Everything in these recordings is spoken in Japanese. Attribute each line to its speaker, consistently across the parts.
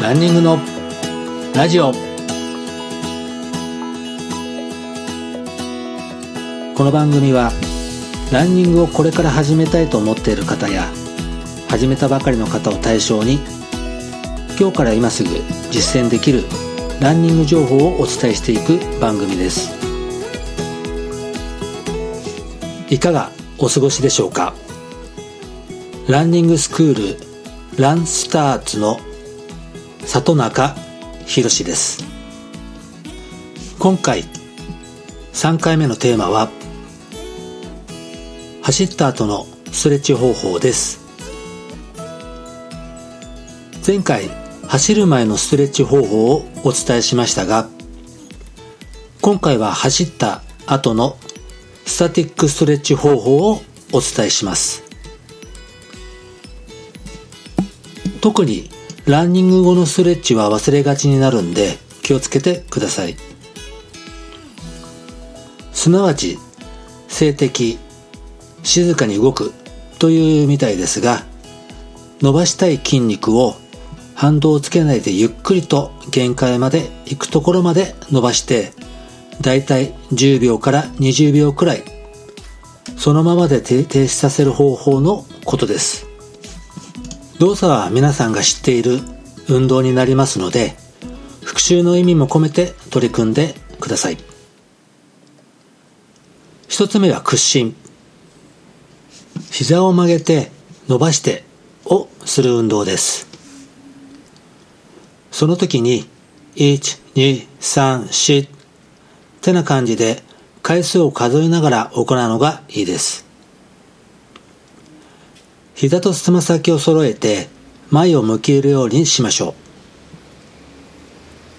Speaker 1: ランニングのラジオ。この番組はランニングをこれから始めたいと思っている方や始めたばかりの方を対象に今日から今すぐ実践できるランニング情報をお伝えしていく番組です。いかがお過ごしでしょうか？ランニングスクールランスターツの里中博です。今回3回目のテーマは走った後のストレッチ方法です。前回走る前のストレッチ方法をお伝えしましたが今回は走った後のスタティックストレッチ方法をお伝えします。特にランニング後のストレッチは忘れがちになるんで気をつけてください。すなわち静的静かに動くというみたいですが伸ばしたい筋肉を反動をつけないでゆっくりと限界まで行くところまで伸ばしてだいたい10秒から20秒くらいそのままで停止させる方法のことです。動作は皆さんが知っている運動になりますので復習の意味も込めて取り組んでください。一つ目は屈伸。膝を曲げて伸ばしてをする運動です。その時に1,2,3,4ってな感じで回数を数えながら行うのがいいです。膝とつま先を揃えて前を向けるようにしましょう。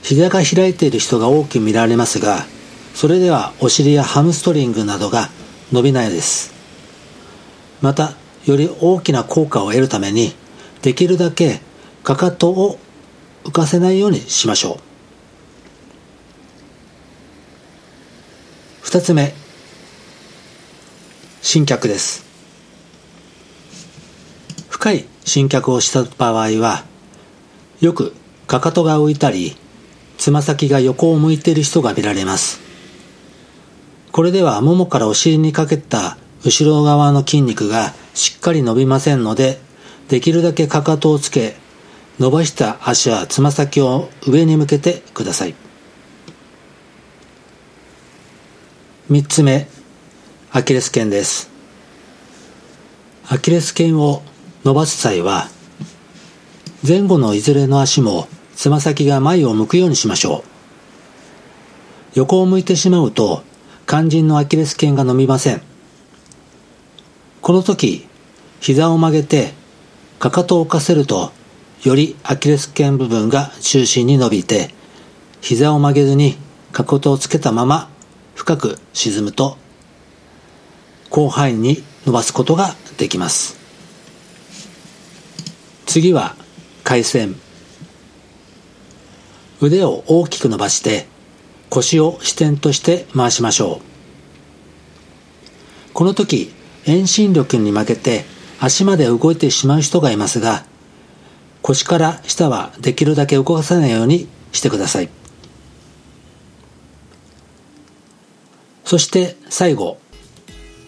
Speaker 1: 膝が開いている人が多く見られますがそれではお尻やハムストリングなどが伸びないです。またより大きな効果を得るためにできるだけかかとを浮かせないようにしましょう。二つ目新脚です。深い新脚をした場合はよくかかとが浮いたりつま先が横を向いている人が見られます。これではももからお尻にかけた後ろ側の筋肉がしっかり伸びませんのでできるだけかかとをつけ伸ばした足はつま先を上に向けてください。3つ目アキレス腱です。アキレス腱を伸ばす際は前後のいずれの足もつま先が前を向くようにしましょう。横を向いてしまうと肝心のアキレス腱が伸びません。この時膝を曲げてかかとを浮かせるとよりアキレス腱部分が中心に伸びて膝を曲げずにかかとをつけたまま深く沈むと広範囲に伸ばすことができます。次は回旋腕を大きく伸ばして腰を支点として回しましょう。この時遠心力に負けて足まで動いてしまう人がいますが腰から下はできるだけ動かさないようにしてください。そして最後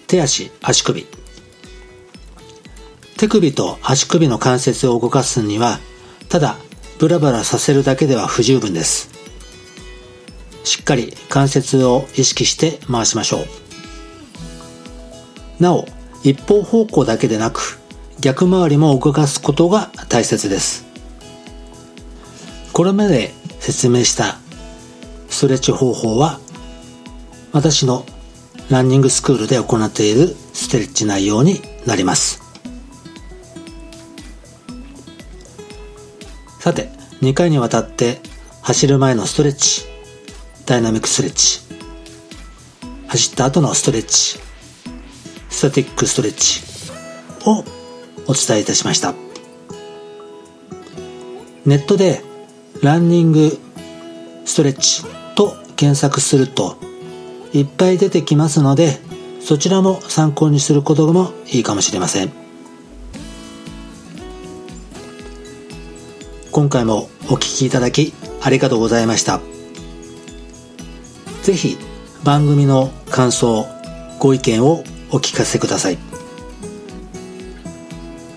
Speaker 1: 手足足首。手首と足首の関節を動かすにはただブラブラさせるだけでは不十分です。しっかり関節を意識して回しましょう。なお一方方向だけでなく逆回りも動かすことが大切です。これまで説明したストレッチ方法は私のランニングスクールで行っているストレッチ内容になります。さて、2回にわたって走る前のストレッチ、ダイナミックストレッチ、走った後のストレッチ、スタティックストレッチをお伝えいたしました。ネットでランニングストレッチと検索するといっぱい出てきますのでそちらも参考にすることもいいかもしれません。今回もお聞きいただきありがとうございました。ぜひ番組の感想、ご意見をお聞かせください。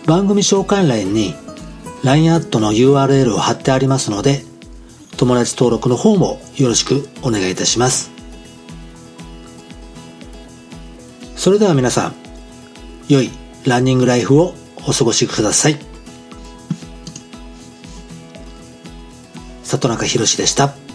Speaker 1: 番組紹介欄に LINE アットの URL を貼ってありますので、友達登録の方もよろしくお願いいたします。それでは皆さん、良いランニングライフをお過ごしください。里中博でした。